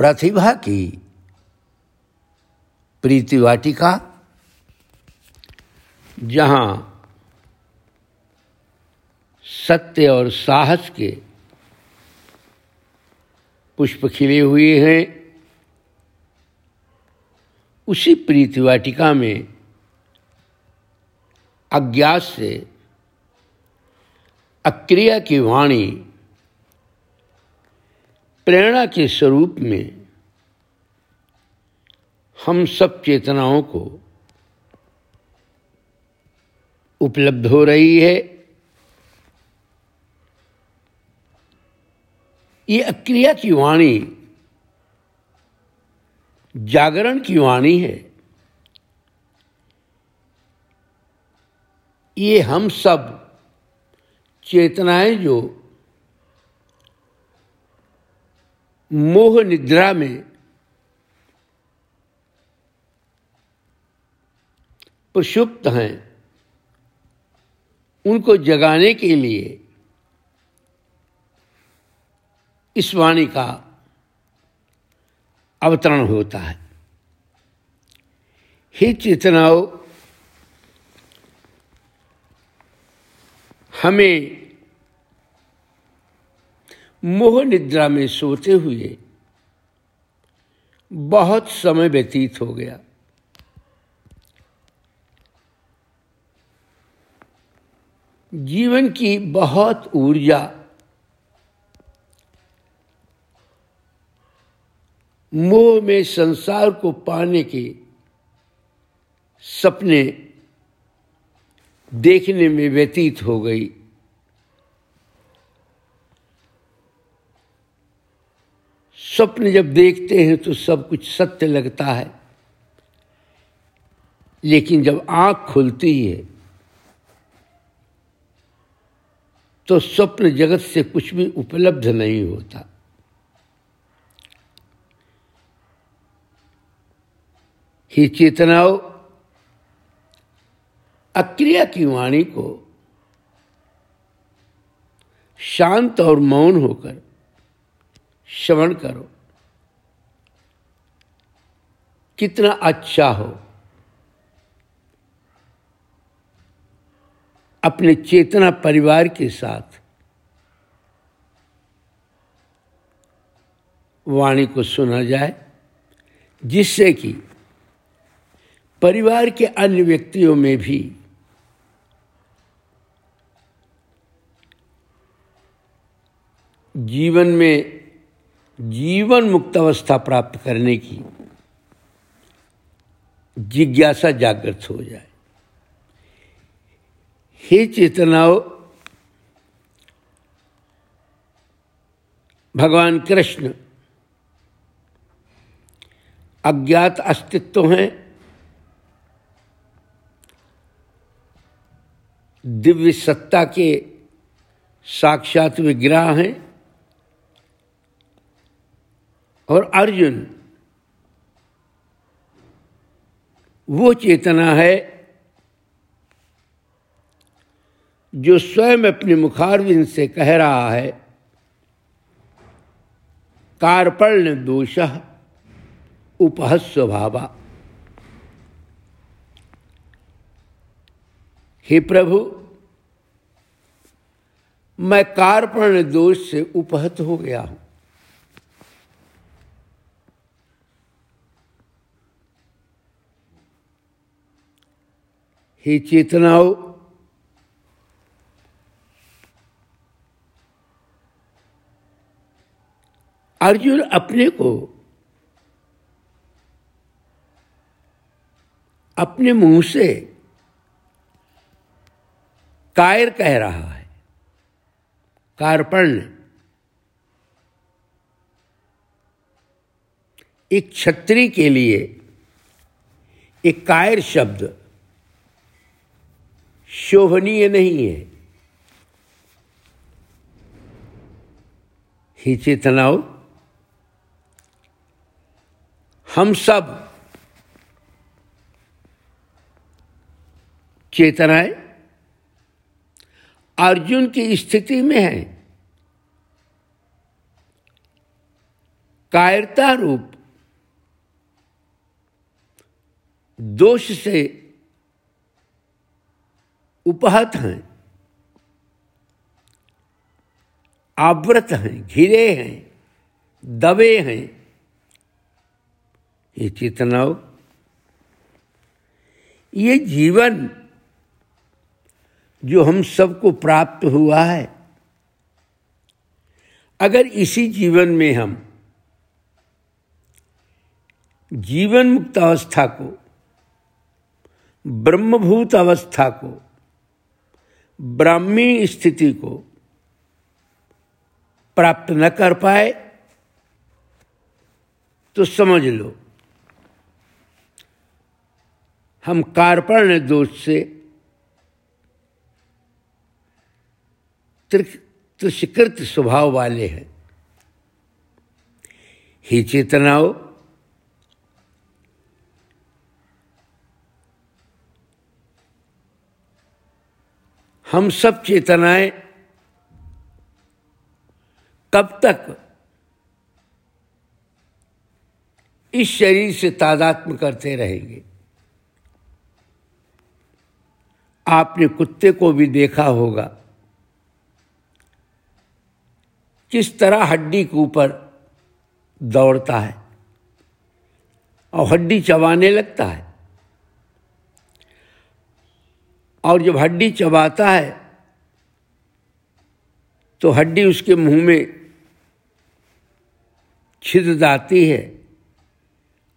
प्रतिभा की। प्रीति वाटिका, जहाँ सत्य और साहस के पुष्प खिले हुए हैं, उसी प्रीति वाटिका में अज्ञात से अक्रिया की वाणी प्रेरणा के स्वरूप में हम सब चेतनाओं को उपलब्ध हो रही है। ये अक्रिया की वाणी, जागरण की वाणी है। ये हम सब चेतनाएँ जो मोह निद्रा में प्रषुप्त हैं। उनको जगाने के लिए इस वाणी का अवतरण होता है। हे चेतनाओं, हमें मोह निद्रा में सोते हुए बहुत समय व्यतीत हो गया। जीवन की बहुत ऊर्जा मोह में संसार को पाने के सपने देखने में व्यतीत हो गई। स्वप्न जब देखते हैं तो सब कुछ सत्य लगता है। लेकिन जब आँख खुलती है तो स्वप्न जगत से कुछ भी उपलब्ध नहीं होता। ही चेतनाओं, अक्रिया की वाणी को शांत और मौन होकर श्रवण करो। कितना अच्छा हो। अपने चेतना परिवार के साथ वाणी को सुना जाए, जिससे कि परिवार के अन्य व्यक्तियों में भी जीवन में जीवन मुक्त अवस्था प्राप्त करने की जिज्ञासा जागृत हो जाए। हे चेतनाओं, भगवान कृष्ण, अज्ञात अस्तित्व हैं, दिव्य सत्ता के साक्षात विग्रह हैं और अर्जुन, वो चेतना है जो स्वयं अपने मुखारविंद से कह रहा है, कार्पण्य दोष उपहस्वभावा हे प्रभु, मैं कार्पण्य दोष से उपहत हो गया हूँ। हे चेतनाओं। अर्जुन अपने को अपने मुँह से कायर कह रहा है। कार्पण्य एक छत्री के लिए एक कायर शब्द शोभनीय नहीं है। ही चेतनाओं, हम सब चेतनाएँ अर्जुन की स्थिति में है। कायरता रूप दोष से उपहत हैं आवृत हैं, घिरे हैं, दबे हैं। ये चेतनाओं, ये जीवन जो हम सबको प्राप्त हुआ है, अगर इसी जीवन में हम जीवन मुक्त अवस्था को, ब्रह्मभूत अवस्था को ब्राह्मी स्थिति को प्राप्त न कर पाए तो समझ लो, हम कार्पण्य दोष से त्रिष्कृत स्वभाव वाले हैं। ही चेतनाओं हम सब चेतनाएँ कब तक इस शरीर से तादात्म करते रहेंगे? आपने कुत्ते को भी देखा होगा। किस तरह हड्डी के ऊपर दौड़ता है और हड्डी चबाने लगता है। और जब हड्डी चबाता है तो हड्डी उसके मुँह में छिद जाती है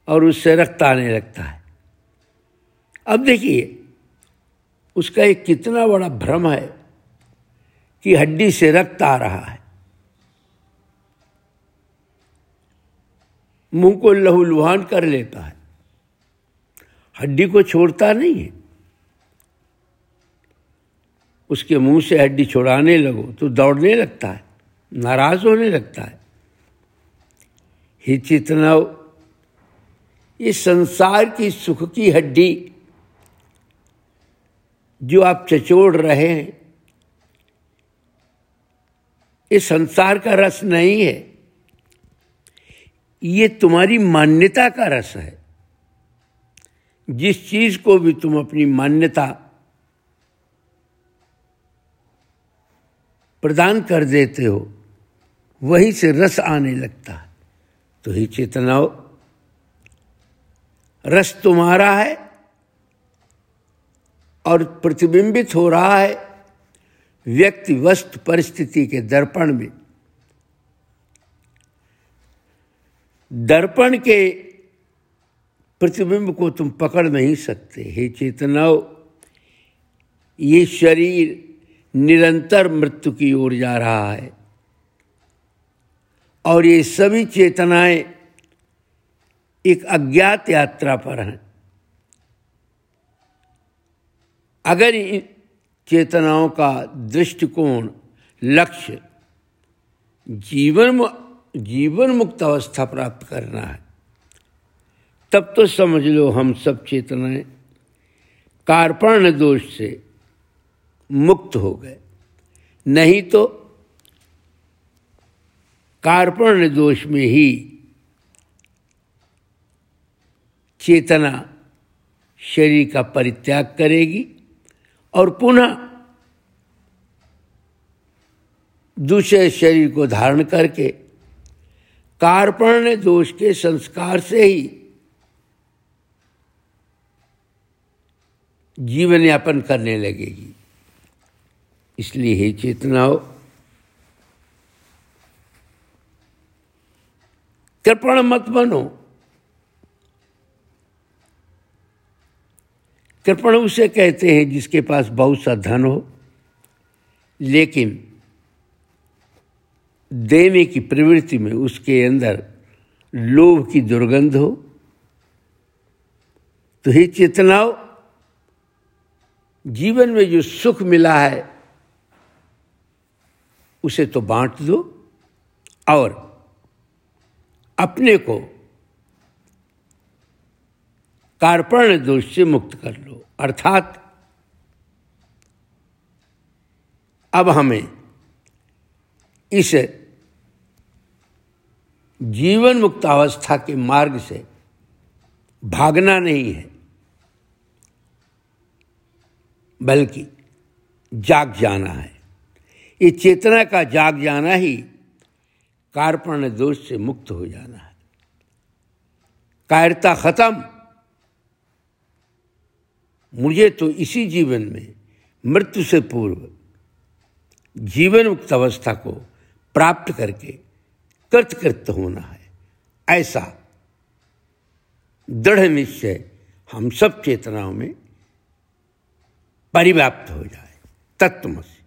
और उससे रक्त आने लगता है। अब देखिए, उसका एक कितना बड़ा भ्रम है कि हड्डी से रक्त आ रहा है। मुँह को लहूलुहान कर लेता है। हड्डी को छोड़ता नहीं है। उसके मुँह से हड्डी छोड़ाने लगो तो दौड़ने लगता है, नाराज़ होने लगता है। ही चेतना ये संसार की सुख की हड्डी जो आप चचोड़ रहे हैं, ये संसार का रस नहीं है। ये तुम्हारी मान्यता का रस है। जिस चीज़ को भी तुम अपनी मान्यता प्रदान कर देते हो, वहीं से रस आने लगता है। तो ही चेतनाओं रस तुम्हारा है और प्रतिबिंबित हो रहा है व्यक्ति वस्तु परिस्थिति के दर्पण में। दर्पण के प्रतिबिंब को तुम पकड़ नहीं सकते। हे चेतनाओं ये शरीर निरंतर मृत्यु की ओर जा रहा है। और ये सभी चेतनाएँ एक अज्ञात यात्रा पर हैं। अगर इन चेतनाओं का दृष्टिकोण, लक्ष्य जीवन जीवन मुक्त अवस्था प्राप्त करना है, तब तो समझ लो हम सब चेतनाएँ कार्पण्य दोष से मुक्त हो गए। नहीं तो कार्पण्य दोष में ही चेतना शरीर का परित्याग करेगी और पुनः दूसरे शरीर को धारण करके कार्पण्य दोष के संस्कार से ही जीवन यापन करने लगेगी। इसलिए हे चेतनाओं कृपण मत बनो। कृपण उसे कहते हैं जिसके पास बहुत सा धन हो, लेकिन देने की प्रवृत्ति में उसके अंदर लोभ की दुर्गंध हो। तो ही चेतनाओं, जीवन में जो सुख मिला है उसे तो बांट दो और अपने को कार्पण्य दोष से मुक्त कर लो। अर्थात अब हमें इस जीवन मुक्त अवस्था के मार्ग से भागना नहीं है, बल्कि जाग जाना है। ये चेतना का जाग जाना ही कार्पण्य दोष से मुक्त हो जाना है। कायरता खत्म। मुझे तो इसी जीवन में मृत्यु से पूर्व जीवन मुक्त अवस्था को प्राप्त करके कृतकृत होना है। ऐसा दृढ़ निश्चय हम सब चेतनाओं में परिव्याप्त हो जाए। तत्वमसी।